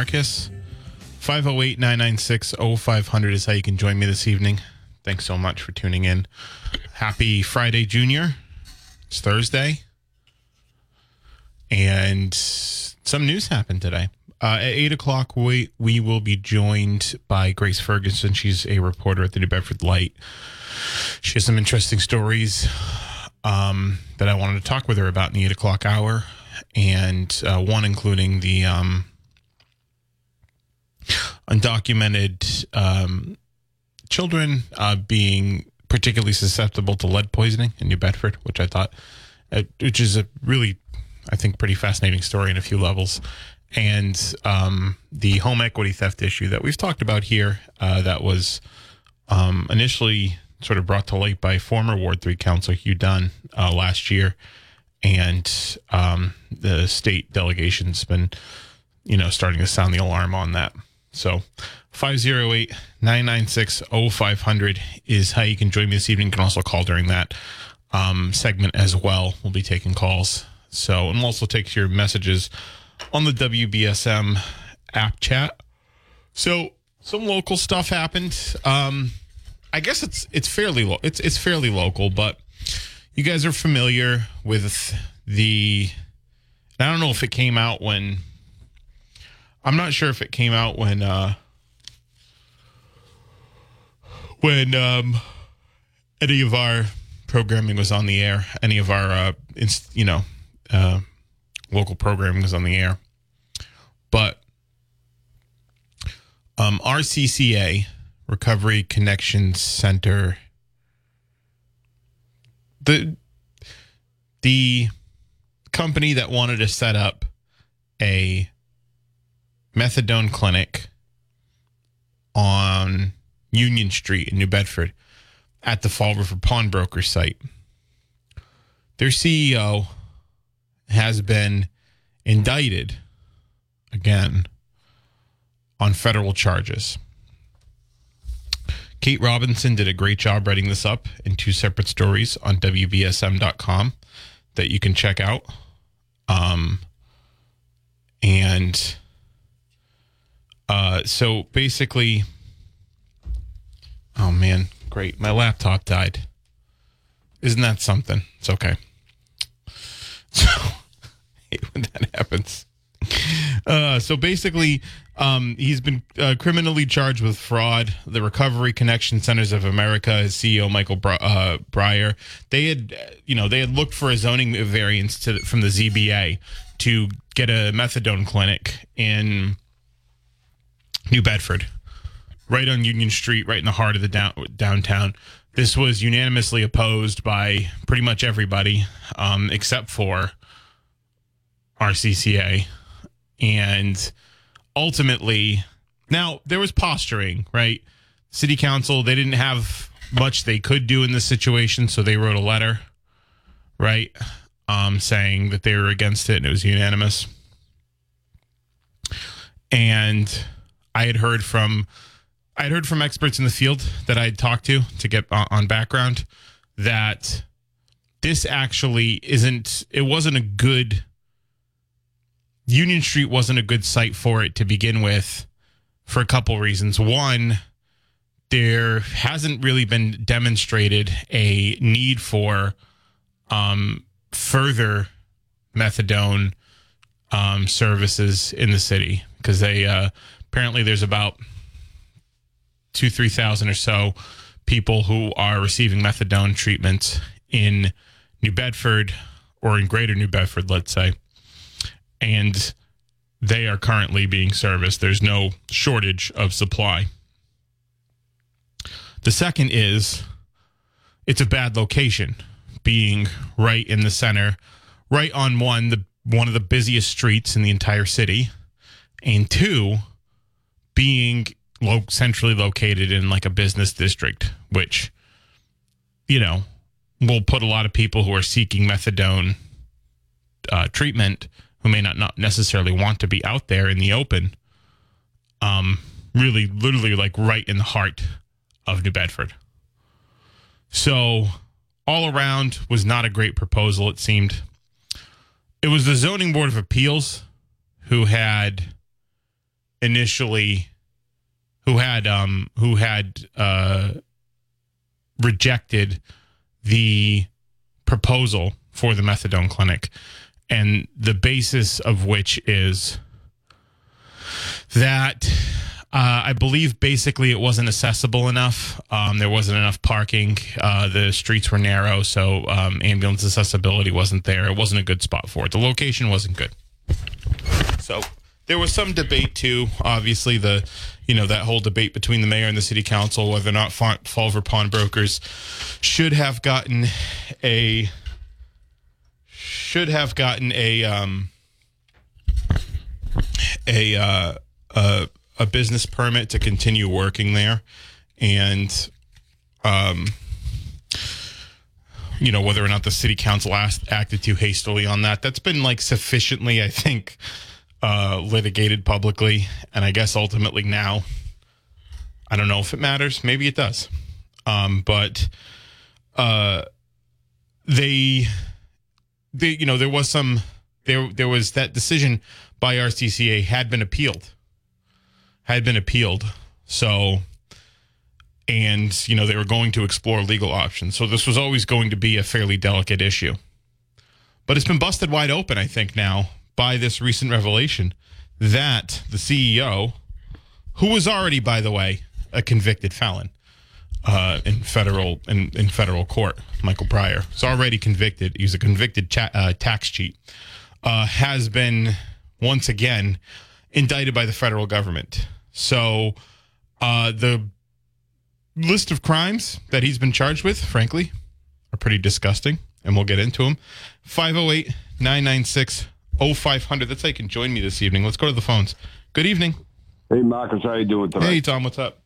Marcus. 508 996 0500 is how you can join me this evening. Thanks so much for tuning in. Happy Friday, Junior. It's Thursday. And some news happened today. Uh, at 8 o'clock, we, we will be joined by Grace Ferguson. She's a reporter at the New Bedford Light. She has some interesting stories um, that I wanted to talk with her about in the 8 o'clock hour and uh, one including the um, undocumented um, children uh, being particularly susceptible to lead poisoning in New Bedford, which I thought, uh, which is a really, I think, pretty fascinating story in a few levels. And um, the home equity theft issue that we've talked about here, uh, that was um, initially sort of brought to light by former Ward 3 Councilor Hugh Dunn uh, last year and um, the state delegation's been, you know, starting to sound the alarm on that. So 508 996 0500 is how you can join me this evening. You can also call during that um, segment as well. We'll be taking calls. So, and we'll also take your messages on the WBSM app chat. So, some local stuff happened. Um, I guess it's it's fairly lo- it's it's fairly local, but you guys are familiar with the I don't know if it came out when I'm not sure if it came out when uh when um any of our programming was on the air, any of our uh inst- you know, uh local programming was on the air. But um RCCA Recovery Connections Center the the company that wanted to set up a methadone clinic on Union Street in New Bedford at the Fall River Pawnbroker site. Their CEO has been indicted again on federal charges. Kate Robinson did a great job writing this up in two separate stories on WBSM.com that you can check out. Um, and uh, so basically, oh man, great. My laptop died. Isn't that something? It's okay. So, hate when that happens. Uh, so basically, um, he's been uh, criminally charged with fraud. The Recovery Connection Centers of America, his CEO Michael uh, Brier, they had, uh, you know, they had looked for a zoning variance to from the ZBA to get a methadone clinic in New Bedford, right on Union Street, right in the heart of the down- downtown. This was unanimously opposed by pretty much everybody, um, except for RCCA, and ultimately, now there was posturing, right? City council, they didn't have much they could do in this situation, so they wrote a letter, right? Um, saying that they were against it and it was unanimous. And I had heard from I had heard from experts in the field that I had talked to to get on background that this actually isn't it wasn't a good Union Street wasn't a good site for it to begin with for a couple reasons. One, there hasn't really been demonstrated a need for um, further methadone um, services in the city because they uh, apparently there's about two, three thousand or so people who are receiving methadone treatments in New Bedford or in Greater New Bedford, let's say, and they are currently being serviced. There's no shortage of supply. The second is it's a bad location, being right in the center, right on one the one of the busiest streets in the entire city, and two, being lo- centrally located in like a business district, which you know will put a lot of people who are seeking methadone uh, treatment who may not, not necessarily want to be out there in the open um really literally like right in the heart of New Bedford. So all around was not a great proposal it seemed. It was the zoning board of appeals who had initially who had um who had uh rejected the proposal for the methadone clinic and the basis of which is that uh, I believe basically it wasn't accessible enough. Um, there wasn't enough parking. Uh, the streets were narrow, so um, ambulance accessibility wasn't there. It wasn't a good spot for it. The location wasn't good. So there was some debate too. Obviously, the you know that whole debate between the mayor and the city council whether or not Fa- Fulver Pawnbrokers should have gotten a should have gotten a um a uh, a a business permit to continue working there, and um you know whether or not the city council asked, acted too hastily on that. That's been like sufficiently, I think, uh, litigated publicly, and I guess ultimately now, I don't know if it matters. Maybe it does, um, but uh, they, they, you know, there was some there there was that decision by RCCA had been appealed, had been appealed. So and you know they were going to explore legal options. So this was always going to be a fairly delicate issue. But it's been busted wide open, I think, now by this recent revelation that the CEO, who was already, by the way, a convicted felon uh, in federal in, in federal court, Michael Brier, is already convicted. He's a convicted cha- uh, tax cheat. Uh, has been once again indicted by the federal government. So uh, the list of crimes that he's been charged with, frankly, are pretty disgusting, and we'll get into them. 508 996 0500. That's how you can join me this evening. Let's go to the phones. Good evening. Hey, Marcus, how you doing today? Hey, Tom, what's up?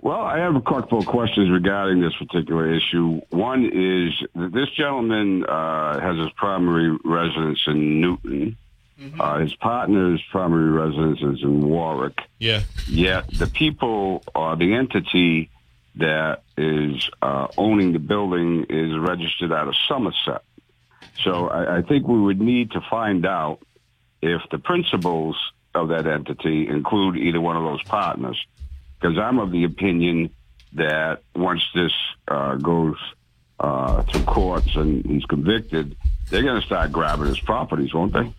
Well, I have a couple of questions regarding this particular issue. One is that this gentleman uh, has his primary residence in Newton. Uh, his partner's primary residence is in Warwick. Yeah. Yet the people or the entity that is uh, owning the building is registered out of Somerset. So I, I think we would need to find out if the principals of that entity include either one of those partners. Because I'm of the opinion that once this uh, goes uh, through courts and he's convicted, they're going to start grabbing his properties, won't they?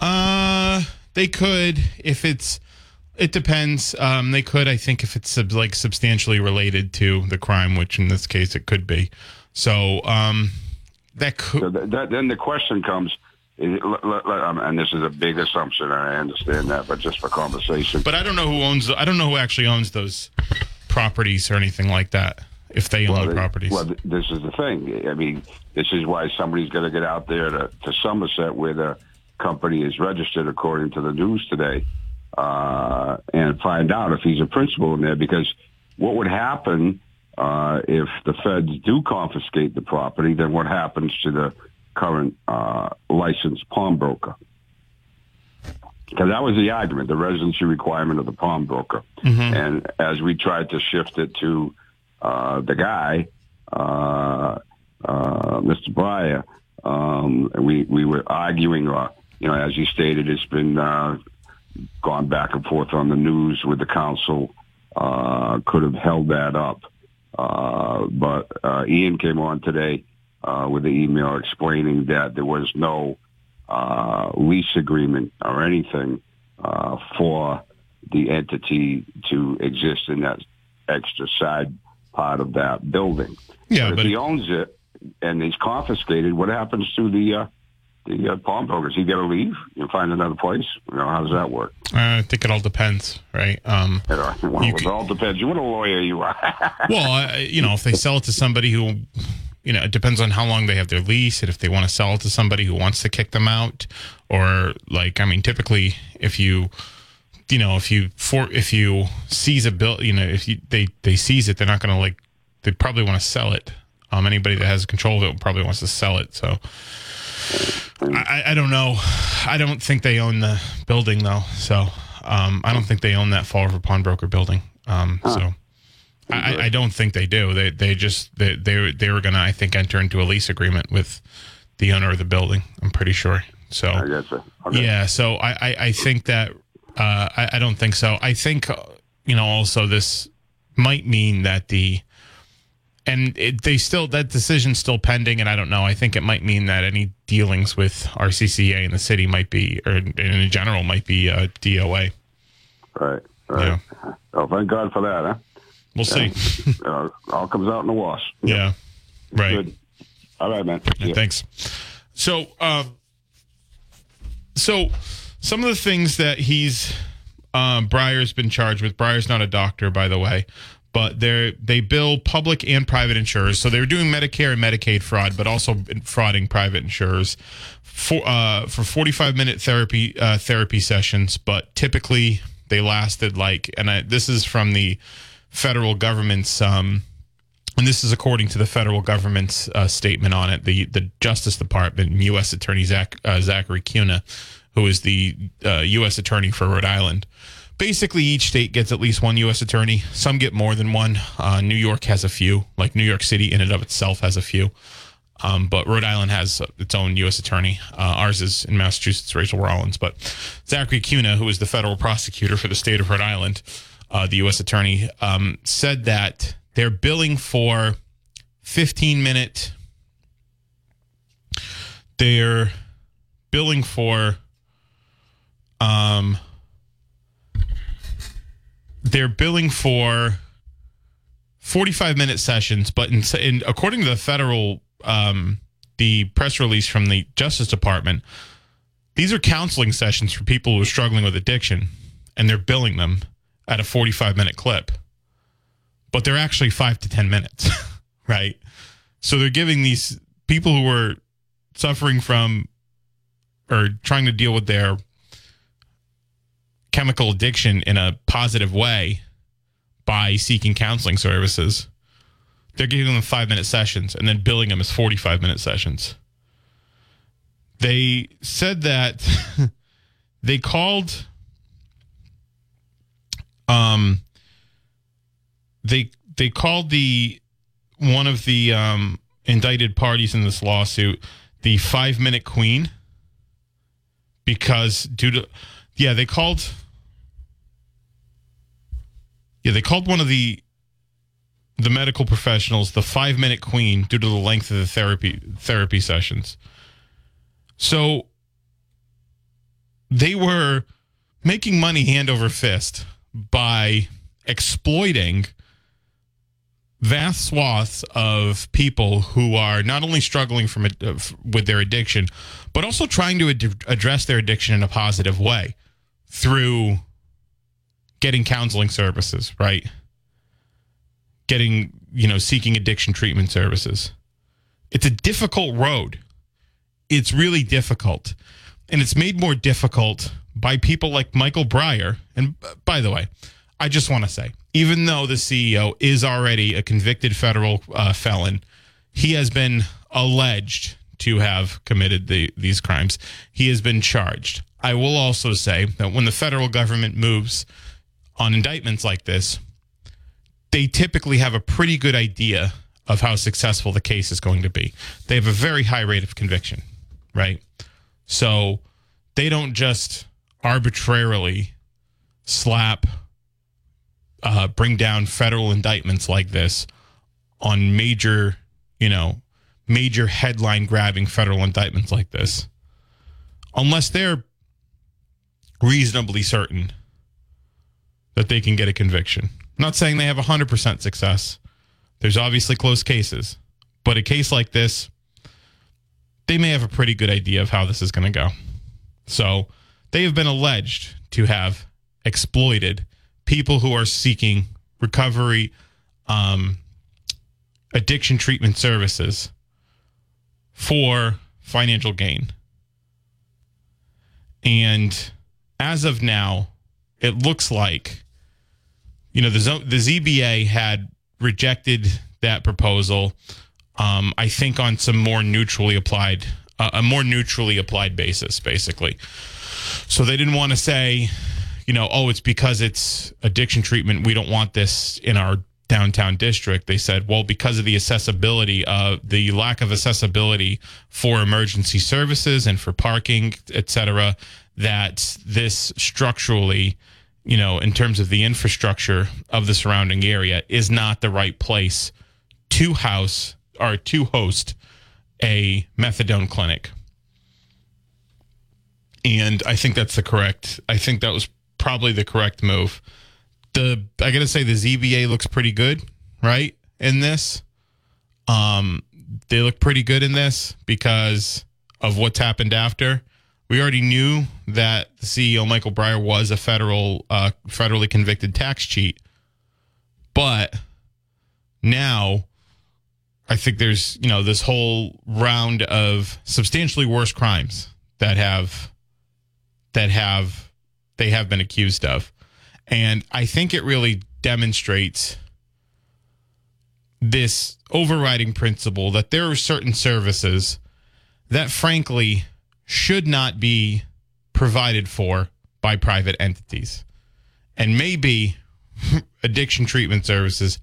Uh, they could if it's. It depends. Um, they could, I think, if it's like substantially related to the crime, which in this case it could be. So, um, that could. So that, then the question comes, and this is a big assumption, and I understand that, but just for conversation. But I don't know who owns. I don't know who actually owns those properties or anything like that. If they own Well, the th- properties. Well, th- this is the thing. I mean, this is why somebody's going to get out there to, to Somerset, where the company is registered according to the news today, uh, and find out if he's a principal in there. Because what would happen uh, if the feds do confiscate the property? Then what happens to the current uh, licensed pawnbroker? Because that was the argument, the residency requirement of the pawnbroker. And as we tried to shift it to uh, the guy, uh, uh, Mr. Brier, um, we we were arguing, uh, you know, as you stated, it's been uh, gone back and forth on the news with the council. Uh, could have held that up, uh, but uh, Ian came on today uh, with the email explaining that there was no uh, lease agreement or anything uh, for the entity to exist in that extra side part of that building. Yeah, but, but if he owns it and he's confiscated, what happens to the uh, the uh, pawnbrokers? He got to leave and find another place. You know, how does that work? I think it all depends, right? Um, well, You it all depends. What a lawyer you are. well, I, you know, if they sell it to somebody who, you know, it depends on how long they have their lease, and if they want to sell it to somebody who wants to kick them out, or like, I mean, typically, if you, you know, if you for if you seize a bill, you know, if you they they seize it, they're not going to like, they probably want to sell it. Um, anybody that has control of it probably wants to sell it. So, I, I don't know. I don't think they own the building though. So, um, I don't think they own that Fall River Pawnbroker building. Um, so. I, I don't think they do. They they just they they, they were gonna I think enter into a lease agreement with the owner of the building. I'm pretty sure. So I Okay. yeah, so I I, I think that uh, I I don't think so. I think you know also this might mean that the and it, they still that decision's still pending, and I don't know. I think it might mean that any dealings with RCCA in the city might be, or in general, might be uh, DOA. Right. Right. Oh, thank God for that, huh? We'll see. Uh, all comes out in the wash. Yeah, right. Good. All right, man. Yeah, Yeah. Thanks. So, um, so some of the things that he's um, Brier's been charged with. Brier's not a doctor, by the way, but they they bill public and private insurers. So they were doing Medicare and Medicaid fraud, but also frauding private insurers for uh, for forty five minute therapy uh, therapy sessions. But typically they lasted like, and I, this is from the federal government's. Um, and this is according to the federal government's uh, statement on it. The the Justice Department U.S. Attorney Zach, uh, Zachary Cunha, who is the uh, U.S. Attorney for Rhode Island. Basically, each state gets at least one U.S. Attorney. Some get more than one. Uh, New York has a few. Like New York City, in and of itself, has a few. Um, but Rhode Island has its own U.S. attorney. Uh, ours is in Massachusetts, Rachel Rollins. But Zachary Cunha, who is the federal prosecutor for the state of Rhode Island, uh, the U.S. attorney, um, said that they're billing for 15 minute. They're billing for. Um, they're billing for 45 minute sessions, but in, in according to the federal um, the press release from the Justice Department, these are counseling sessions for people who are struggling with addiction, and they're billing them at a 45 minute clip. But they're actually five to 10 minutes, right? So they're giving these people who are suffering from or trying to deal with their chemical addiction in a positive way by seeking counseling services. They're giving them five minute sessions and then billing them as 45 minute sessions. They said that they called, um, they, they called the, one of the, um, indicted parties in this lawsuit, the five minute queen, because due to, yeah, they called, yeah, they called one of the the medical professionals the five minute queen due to the length of the therapy therapy sessions. So they were making money hand over fist by exploiting vast swaths of people who are not only struggling from uh, with their addiction, but also trying to ad- address their addiction in a positive way through getting counseling services, right? Getting, you know, seeking addiction treatment services. It's a difficult road. It's really difficult. And it's made more difficult by people like Michael Brier. And uh, by the way, I just want to say, even though the CEO is already a convicted federal uh, felon, he has been alleged to have committed the, these crimes. He has been charged. I will also say that when the federal government moves on indictments like this, they typically have a pretty good idea of how successful the case is going to be. They have a very high rate of conviction, right? So they don't just arbitrarily slap, uh, bring down federal indictments like this on major, you know, major headline grabbing federal indictments like this, unless they're reasonably certain that they can get a conviction. I'm not saying they have 100% success. There's obviously close cases, but a case like this, they may have a pretty good idea of how this is going to go. So they have been alleged to have exploited people who are seeking recovery, um, addiction treatment services for financial gain. And as of now, it looks like, you know, the, the ZBA had rejected that proposal. Um, I think on some more neutrally applied, uh, a more neutrally applied basis, basically. So they didn't want to say, you know, oh, it's because it's addiction treatment. We don't want this in our downtown district. They said, well, because of the accessibility, uh, the lack of accessibility for emergency services and for parking, et cetera, that this structurally, you know, in terms of the infrastructure of the surrounding area, is not the right place to house or to host a methadone clinic. And I think that's the correct. I think that was probably the correct move. The I got to say the ZBA looks pretty good, right? In this, um, they look pretty good in this because of what's happened after. We already knew that the CEO Michael Brier was a federal, uh, federally convicted tax cheat, but now I think there's you know this whole round of substantially worse crimes that have that have they have been accused of. And I think it really demonstrates this overriding principle that there are certain services that frankly should not be provided for by private entities. And maybe addiction treatment services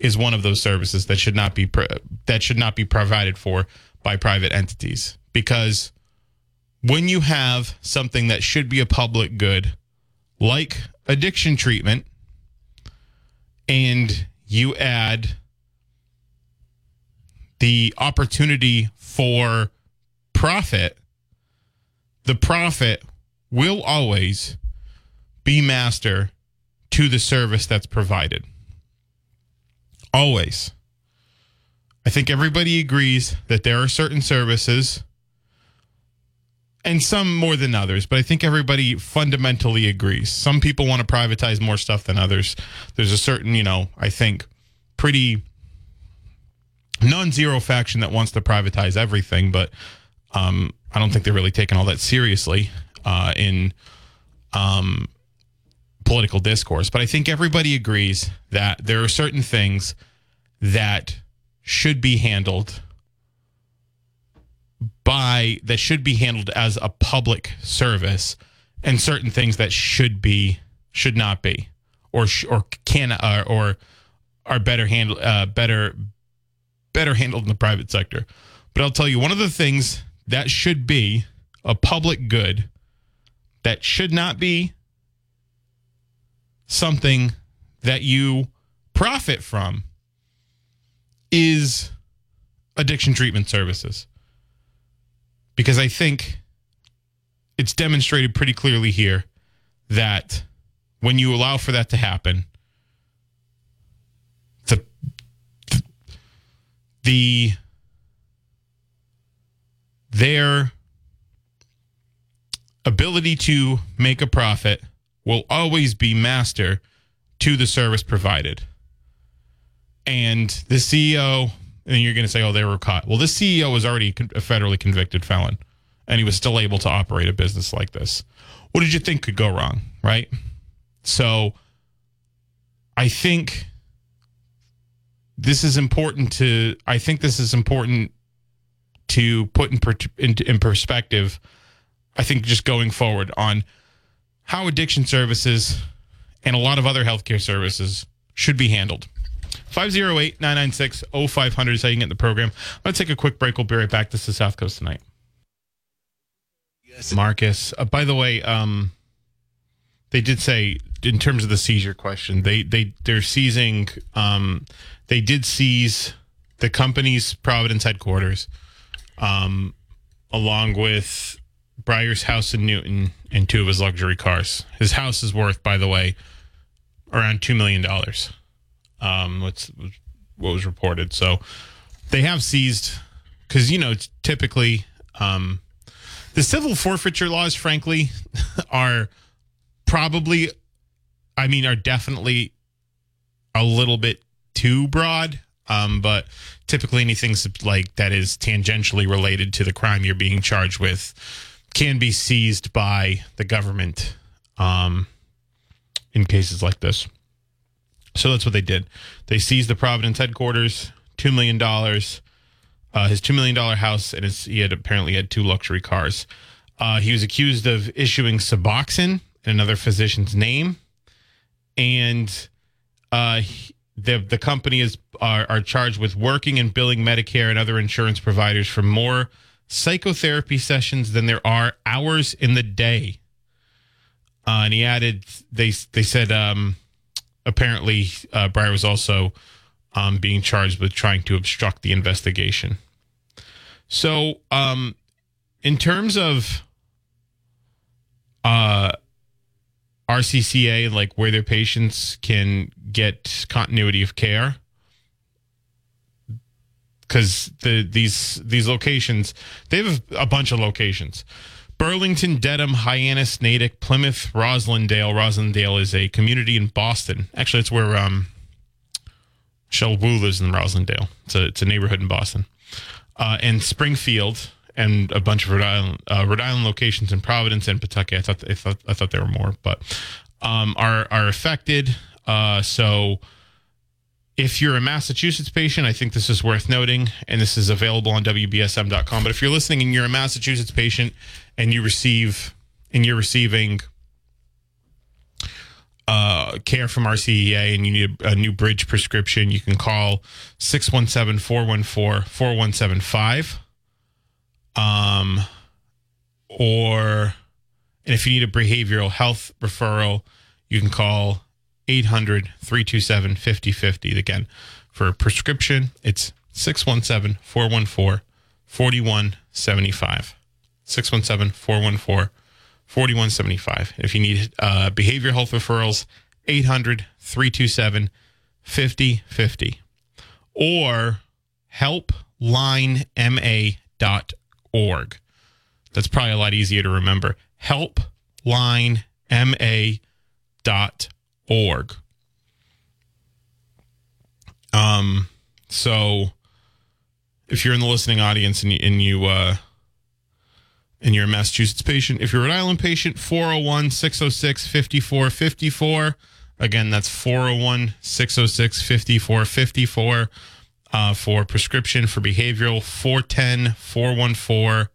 is one of those services that should not be that should not be provided for by private entities because when you have something that should be a public good like addiction treatment and you add the opportunity for profit, the profit will always be master to the service that's provided. Always. I think everybody agrees that there are certain services and some more than others, but I think everybody fundamentally agrees. Some people want to privatize more stuff than others. There's a certain, you know, I think pretty non-zero faction that wants to privatize everything, but um, I don't think they're really taking all that seriously uh, in um, political discourse. But I think everybody agrees that there are certain things that should be handled by that should be handled as a public service and certain things that should be should not be or sh- or can uh, or are better handled uh, better better handled in the private sector but i'll tell you one of the things that should be a public good that should not be something that you profit from is addiction treatment services. Because I think it's demonstrated pretty clearly here that when you allow for that to happen, the the their ability to make a profit will always be master to the service provided. And the CEO and you're going to say, "Oh, they were caught." Well, this CEO was already a federally convicted felon, and he was still able to operate a business like this. What did you think could go wrong, right? So, I think this is important to. I think this is important to put in, in, in perspective. I think just going forward on how addiction services and a lot of other healthcare services should be handled. 508 996 0500 is how you get in the program. To take a quick break. We'll be right back. This is South Coast Tonight. Yes. Marcus, uh, by the way, um, they did say in terms of the seizure question, they they they're seizing. Um, they did seize the company's Providence headquarters, um, along with Brier's house in Newton and two of his luxury cars. His house is worth, by the way, around two million dollars. Um, what's what was reported? So they have seized because you know typically um, the civil forfeiture laws, frankly, are probably, I mean, are definitely a little bit too broad. Um, but typically anything like that is tangentially related to the crime you're being charged with can be seized by the government um, in cases like this. So that's what they did. They seized the Providence headquarters, two million dollars, uh, his two million dollar house, and his, he had apparently had two luxury cars. Uh, he was accused of issuing Suboxone in another physician's name, and uh, the the company is are, are charged with working and billing Medicare and other insurance providers for more psychotherapy sessions than there are hours in the day. Uh, and he added, they they said um, apparently uh, Brier was also um, being charged with trying to obstruct the investigation. So, um, in terms of uh, RCCA like where their patients can get continuity of care, because the these these locations they have a bunch of locations. Burlington, Dedham, Hyannis, Natick, Plymouth, Roslindale. Roslindale is a community in Boston. Actually, it's where um, Michelle Wu lives in Roslindale. It's a, it's a neighborhood in Boston. Uh, and Springfield and a bunch of Rhode Island, uh, Rhode Island locations in Providence and Pawtucket. I thought, I thought, I thought there were more, but um, are, are affected. Uh, so if you're a Massachusetts patient, I think this is worth noting, and this is available on WBSM.com. But if you're listening and you're a Massachusetts patient and you receive and you're receiving uh, care from RCCA and you need a, a new bridge prescription, you can call 617 414 4175. Um, or, and if you need a behavioral health referral, you can call 800 327 5050. Again, for prescription, it's 617 414 4175. 617 414 4175. If you need uh, behavioral health referrals, 800 327 5050. Or helplinema.org. That's probably a lot easier to remember. Helplinema.org. Um, so if you're in the listening audience and you, and you uh, and you're a Massachusetts patient. If you're a Rhode Island patient, 401 606 5454. Again, that's 401 606 5454 uh, for prescription for behavioral 410 414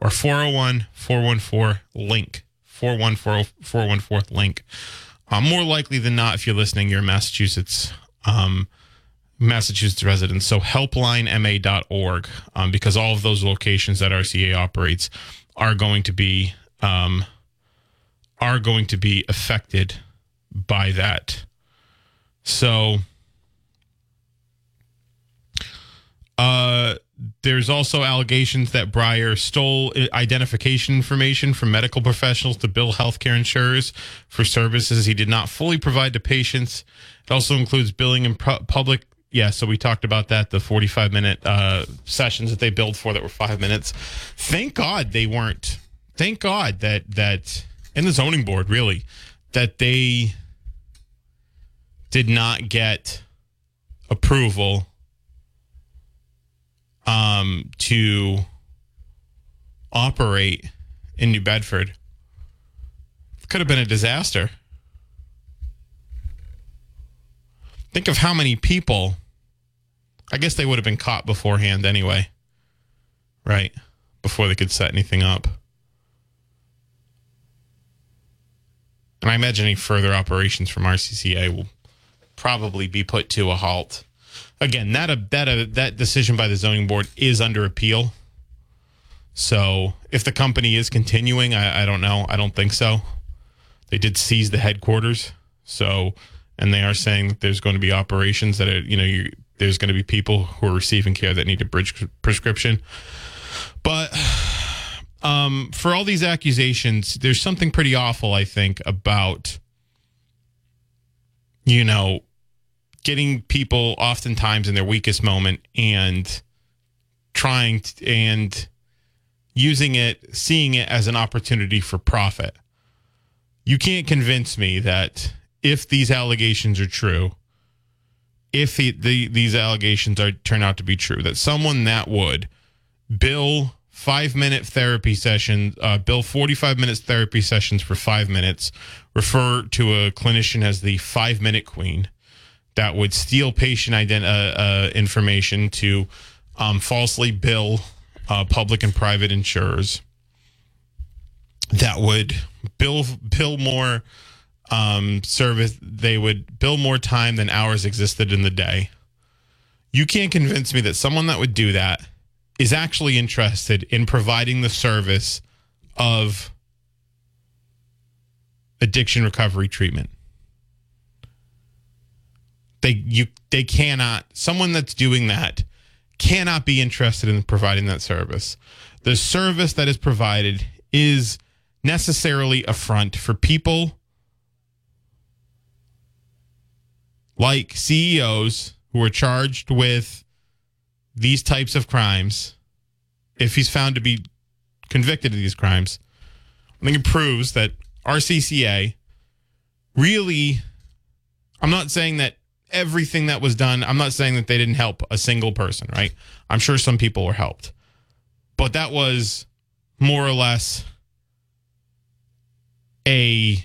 or 401 414 link 414 414 link. Uh, more likely than not, if you're listening, you're Massachusetts um, Massachusetts residents. So helplinema.org, um, because all of those locations that RCA operates are going to be um, are going to be affected by that. So uh, there's also allegations that Brier stole identification information from medical professionals to bill healthcare insurers for services he did not fully provide to patients. It also includes billing in pu- public yeah, so we talked about that the 45 minute uh, sessions that they billed for that were five minutes. Thank God they weren't. Thank God that that in the zoning board really that they did not get approval um, to operate in New Bedford. Could have been a disaster. Think of how many people. I guess they would have been caught beforehand anyway. Right? Before they could set anything up. And I imagine any further operations from RCCA will probably be put to a halt. Again, that uh, that uh, that decision by the zoning board is under appeal. So if the company is continuing, I, I don't know. I don't think so. They did seize the headquarters. So and they are saying that there's going to be operations that are, you know, you, there's going to be people who are receiving care that need a bridge prescription. But um, for all these accusations, there's something pretty awful, I think, about you know, getting people oftentimes in their weakest moment and trying to, and using it, seeing it as an opportunity for profit. You can't convince me that if these allegations are true, if the, the these allegations are turn out to be true, that someone that would bill five minute therapy sessions, uh, bill 45 minutes therapy sessions for five minutes, refer to a clinician as the five minute queen that would steal patient ident- uh, uh, information to um, falsely bill uh, public and private insurers that would bill bill more um, service. They would bill more time than hours existed in the day. You can't convince me that someone that would do that is actually interested in providing the service of addiction recovery treatment. They you they cannot someone that's doing that cannot be interested in providing that service. The service that is provided is necessarily a front for people like CEOs who are charged with these types of crimes, if he's found to be convicted of these crimes, I think it proves that RCCA really, I'm not saying that everything that was done, I'm not saying that they didn't help a single person, right? I'm sure some people were helped. But that was more or less a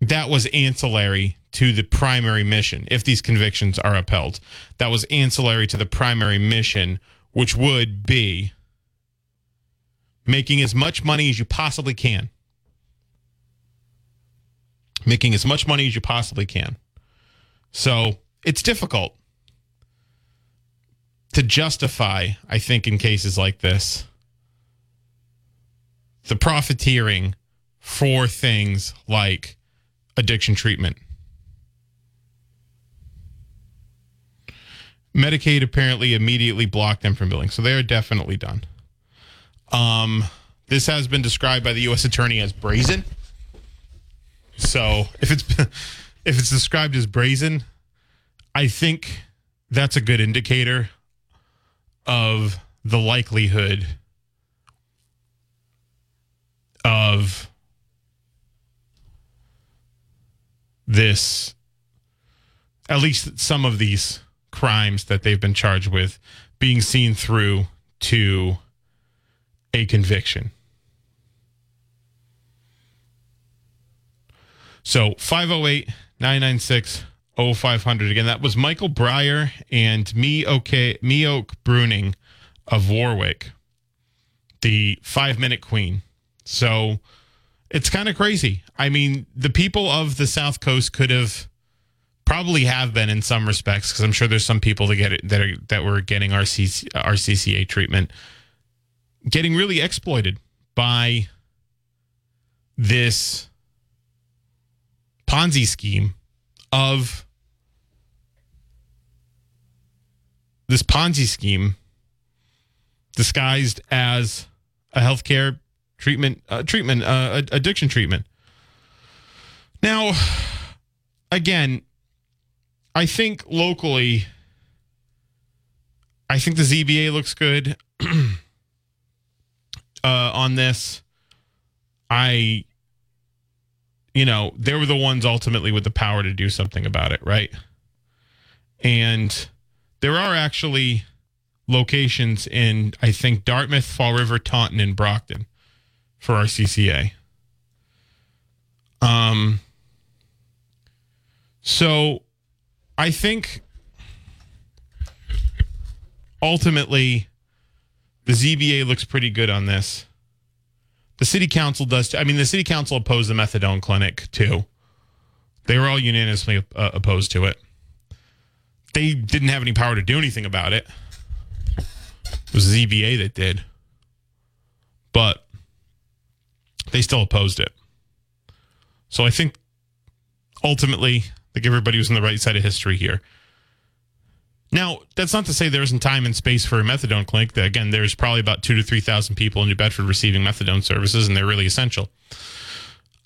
that was ancillary to the primary mission if these convictions are upheld. That was ancillary to the primary mission, which would be making as much money as you possibly can. Making as much money as you possibly can. So it's difficult to justify, I think, in cases like this, the profiteering for things like addiction treatment. Medicaid apparently immediately blocked them from billing, so they are definitely done. Um, this has been described by the U.S. Attorney as brazen. So if it's if it's described as brazen, I think that's a good indicator of the likelihood of this at least some of these crimes that they've been charged with being seen through to a conviction. So 508 996 0500. Again, that was Michael Brier and me, okay, Mi Ok Bruning of Warwick, the five minute queen. So it's kind of crazy. I mean, the people of the South Coast could have probably have been in some respects because I'm sure there's some people that get it that are that were getting RCC, RCCA treatment getting really exploited by this Ponzi scheme of this Ponzi scheme disguised as a healthcare treatment uh, treatment uh, addiction treatment. Now, again, I think locally, I think the ZBA looks good uh, on this. I, you know, they were the ones ultimately with the power to do something about it, right? And there are actually locations in, I think, Dartmouth, Fall River, Taunton, and Brockton for RCCA. Um, so I think ultimately the ZBA looks pretty good on this. The city council does. Too. I mean, the city council opposed the methadone clinic too. They were all unanimously uh, opposed to it. They didn't have any power to do anything about it. It was ZBA that did. But they still opposed it. So I think ultimately, I think everybody was on the right side of history here. Now, that's not to say there isn't time and space for a methadone clinic. Again, there's probably about two to 3,000 people in New Bedford receiving methadone services, and they're really essential.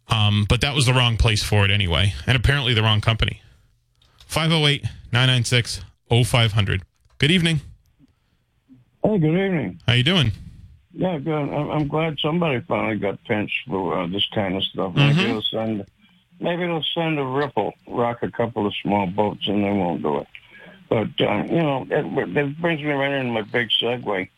Um, but that was the wrong place for it anyway, and apparently the wrong company. 508 996 0500. Good evening. Hey, good evening. How you doing? Yeah, good. I'm, glad somebody finally got pinched for uh, this kind of stuff. Maybe it'll send, maybe it'll send a ripple, rock a couple of small boats, and they won't do it. But um, you know, that brings me right into my big segue.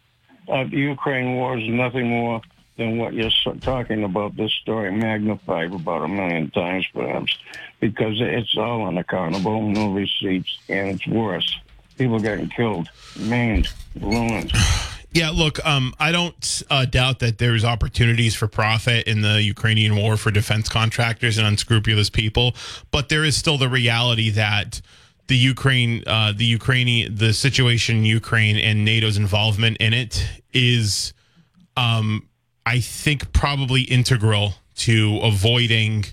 Uh, the Ukraine war is nothing more than what you're talking about. This story magnified about a million times, perhaps, because it's all unaccountable, no receipts, and it's worse. People getting killed, maimed, ruined. Yeah, look, um, I don't uh, doubt that there's opportunities for profit in the Ukrainian war for defense contractors and unscrupulous people, but there is still the reality that the Ukraine, uh, the Ukrainian, the situation in Ukraine and NATO's involvement in it is, um, I think, probably integral to avoiding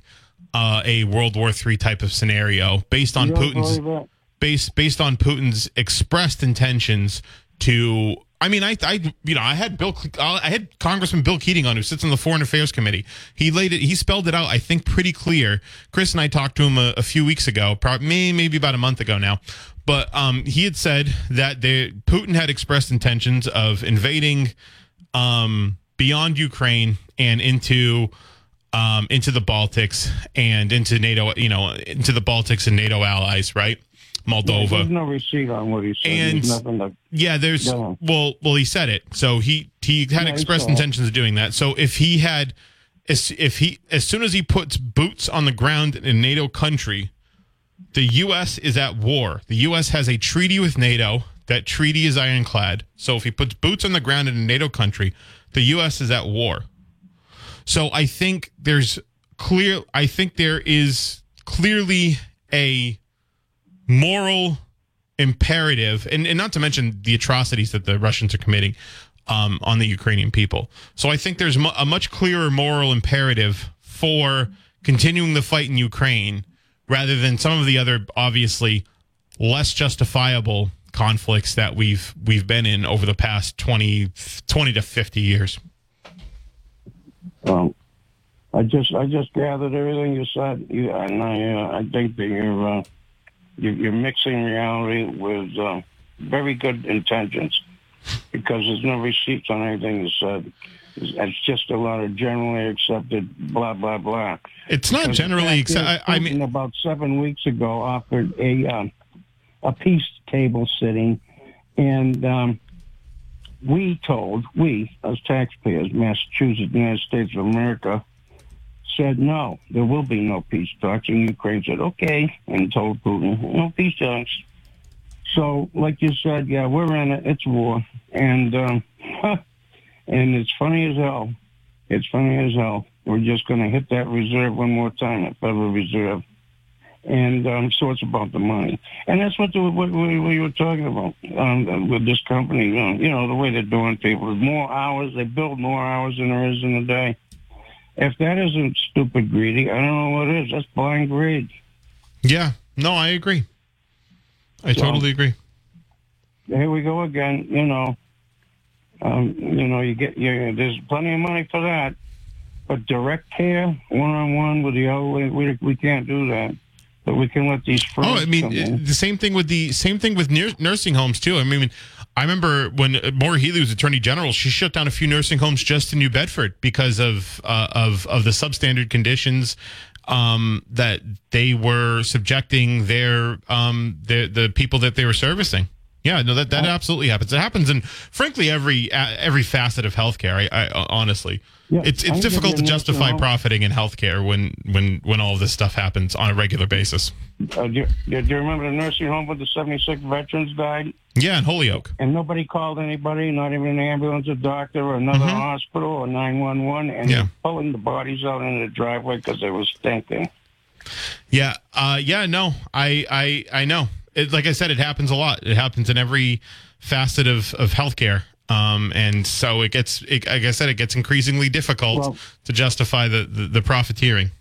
uh, a World War III type of scenario based on Putin's based based on Putin's expressed intentions to. I mean, I, I, you know, I had Bill, I had Congressman Bill Keating on, who sits on the Foreign Affairs Committee. He laid it, he spelled it out, I think, pretty clear. Chris and I talked to him a, a few weeks ago, probably maybe about a month ago now, but um, he had said that Putin had expressed intentions of invading um, beyond Ukraine and into um, into the Baltics and into NATO, you know, into the Baltics and NATO allies, right? Moldova. There's no receipt on what he said. And- There's nothing to Yeah, there's No. well, well, he said it. So he he had Yeah, expressed intentions of doing that. So if he had, as if he as soon as he puts boots on the ground in a NATO country, the U.S. is at war. The U.S. has a treaty with NATO. That treaty is ironclad. So if he puts boots on the ground in a NATO country, the U.S. is at war. So I think there's clear. I think there is clearly a moral imperative, and, and not to mention the atrocities that the Russians are committing um, on the Ukrainian people. So I think there's a much clearer moral imperative for continuing the fight in Ukraine rather than some of the other obviously less justifiable conflicts that we've we've been in over the past 20, 20 to 50 years. Well, I just I just gathered everything you said, and I uh, I think that you're uh, you're, you're mixing reality with uh, very good intentions because there's no receipts on anything you said. It's, just a lot of generally accepted blah blah blah. It's not Because generally the fact accept- is, I, I mean about seven weeks ago offered a um, a peace table sitting, and um, we told we as taxpayers, Massachusetts, United States of America, said no, there will be no peace talks, and Ukraine said okay, and told Putin no peace talks. So, like you said, yeah, we're in it. It's war, and um, and it's funny as hell. It's funny as hell. We're just going to hit that reserve one more time, that Federal Reserve. And um, so it's about the money. And that's what, the, what we, we were talking about um, with this company. Um, you know, the way they're doing people. More hours, they build more hours than there is in a day. If that isn't stupid greedy, I don't know what is. That's blind greed. yeah, no, I agree. I So- totally agree. Here we go again. You know, um, you know, you get you. There's plenty of money for that, but direct care, one on one with the elderly, we we can't do that. But we can let these. Oh, I mean, it- the same thing with the same thing with nursing homes too. I mean, I remember when Maura Healey was Attorney General, she shut down a few nursing homes just in New Bedford because of uh, of of the substandard conditions um, that they were subjecting their um, the the people that they were servicing. Yeah, no, that that absolutely happens. It happens in, frankly, every every facet of healthcare. I, I honestly, Yeah, it's it's difficult to justify profiting in healthcare when when when all of this stuff happens on a regular basis. Uh, do, you, do you remember the nursing home where the 76 veterans died? Yeah, in Holyoke. And nobody called anybody, not even an ambulance, a doctor, or another hospital, or 911, and Mm-hmm. Yeah. they're pulling the bodies out into the driveway because they were stinking. Yeah, uh, yeah, no, I, I, I know. It, like I said, it happens a lot. It happens in every facet of of healthcare, um, and so it gets, it, like I said, it gets increasingly difficult Well- to justify the, the the profiteering.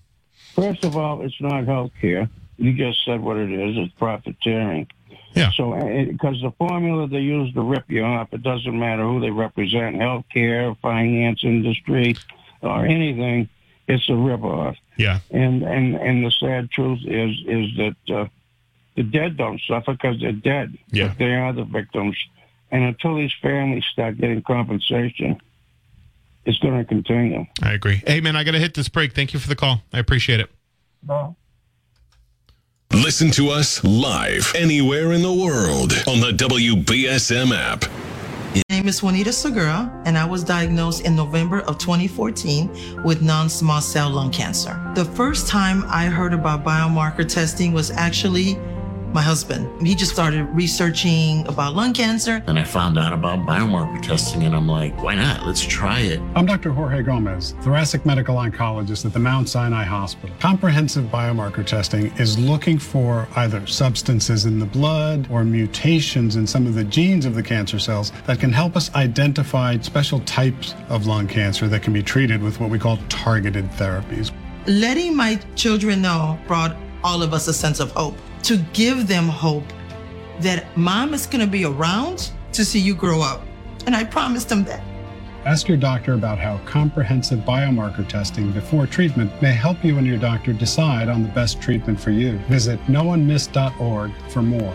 First of all, it's not healthcare. You just said what it is. It's profiteering. Yeah. So, because the formula they use to rip you off, it doesn't matter who they represent, healthcare, finance industry, or anything. it's a ripoff. Yeah. And and and the sad truth is is that uh, the dead don't suffer because they're dead. Yeah. But they are the victims. And until these families start getting compensation, it's going to continue. I agree. Hey, man, I got to hit this break. Thank you for the call. I appreciate it. Listen to us live anywhere in the world on the WBSM app. My name is Juanita Segura, and I was diagnosed in November of 2014 with non small cell lung cancer. The first time I heard about biomarker testing was actually my husband. He just started researching about lung cancer. And I found out about biomarker testing, and I'm like, why not? Let's try it. I'm Dr. Jorge Gomez, thoracic medical oncologist at the Mount Sinai Hospital. Comprehensive biomarker testing is looking for either substances in the blood or mutations in some of the genes of the cancer cells that can help us identify special types of lung cancer that can be treated with what we call targeted therapies. Letting my children know brought all of us a sense of hope to give them hope that mom is going to be around to see you grow up. And I promised them that. Ask your doctor about how comprehensive biomarker testing before treatment may help you and your doctor decide on the best treatment for you. Visit noonemissed.org for more.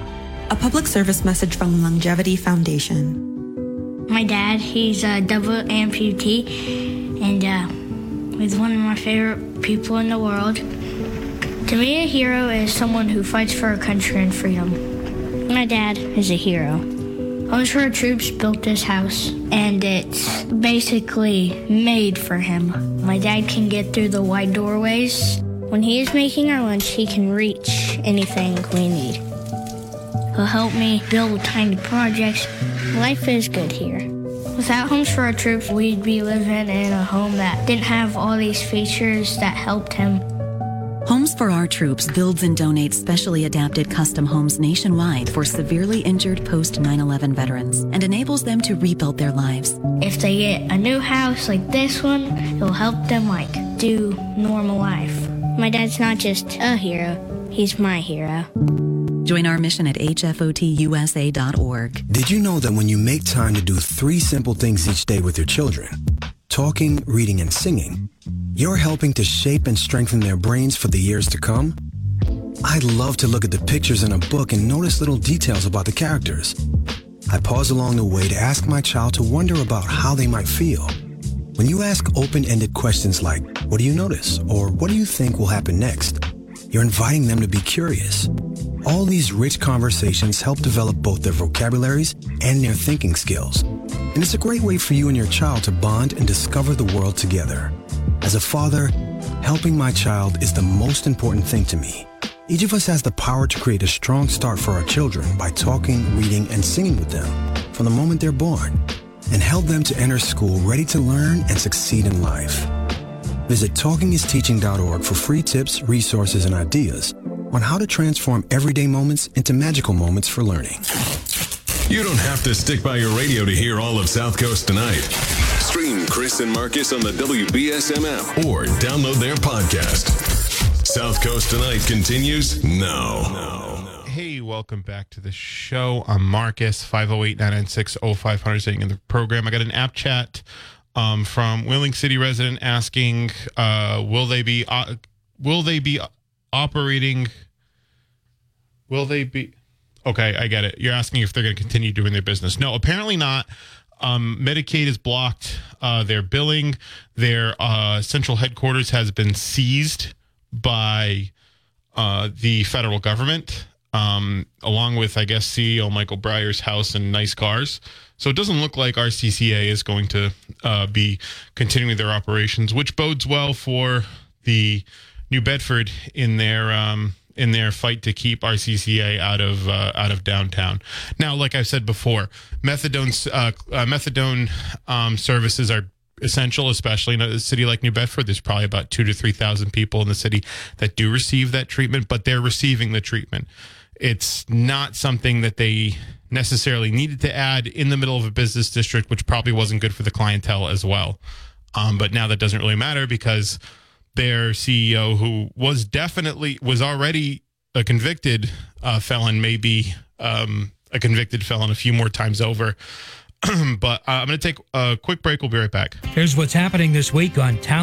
A public service message from LUNGevity Foundation. My dad, he's a double amputee, and uh, he's one of my favorite people in the world. To me, a hero is someone who fights for our country and freedom. My dad is a hero. Homes for Our Troops built this house, and it's basically made for him. My dad can get through the wide doorways. When he is making our lunch, he can reach anything we need. He'll help me build tiny projects. Life is good here. Without Homes for Our Troops, we'd be living in a home that didn't have all these features that helped him. Homes for Our Troops builds and donates specially adapted custom homes nationwide for severely injured post 9 11 veterans and enables them to rebuild their lives. If they get a new house like this one, it'll help them like do normal life. My dad's not just a hero, he's my hero. Join our mission at hfotusa.org. Did you know that when you make time to do three simple things each day with your children talking, reading, and singing you're helping to shape and strengthen their brains for the years to come? I love to look at the pictures in a book and notice little details about the characters. I pause along the way to ask my child to wonder about how they might feel. When you ask open ended questions like, What do you notice? or What do you think will happen next? you're inviting them to be curious. All these rich conversations help develop both their vocabularies and their thinking skills. And it's a great way for you and your child to bond and discover the world together. As a father, helping my child is the most important thing to me. Each of us has the power to create a strong start for our children by talking, reading, and singing with them from the moment they're born and help them to enter school ready to learn and succeed in life. Visit talkingisteaching.org for free tips, resources, and ideas on how to transform everyday moments into magical moments for learning. You don't have to stick by your radio to hear all of South Coast tonight. Stream Chris and Marcus on the WBSM app or download their podcast. South Coast Tonight continues now. Hey, welcome back to the show. I'm Marcus, 508 996 0500, saying in the program. I got an app chat um, from Whaling City resident asking, uh, will they be, uh, will they be operating, will they be, okay, I get it. You're asking if they're going to continue doing their business. No, apparently not. Um, Medicaid has blocked uh, their billing. Their uh, central headquarters has been seized by uh, the federal government, um, along with, I guess, CEO Michael Brier's house and nice cars. So it doesn't look like RCCA is going to uh, be continuing their operations, which bodes well for the New Bedford in their um, in their fight to keep RCCA out of uh, out of downtown. Now, like I said before, methadone uh, uh, methadone um, services are essential, especially in a city like New Bedford. There's probably about two to three thousand people in the city that do receive that treatment, but they're receiving the treatment. It's not something that they necessarily needed to add in the middle of a business district, which probably wasn't good for the clientele as well. Um, but now that doesn't really matter because their CEO, who was definitely was already a convicted uh, felon, maybe um, a convicted felon a few more times over. but uh, I'm going to take a quick break. We'll be right back. Here's what's happening this week on Town.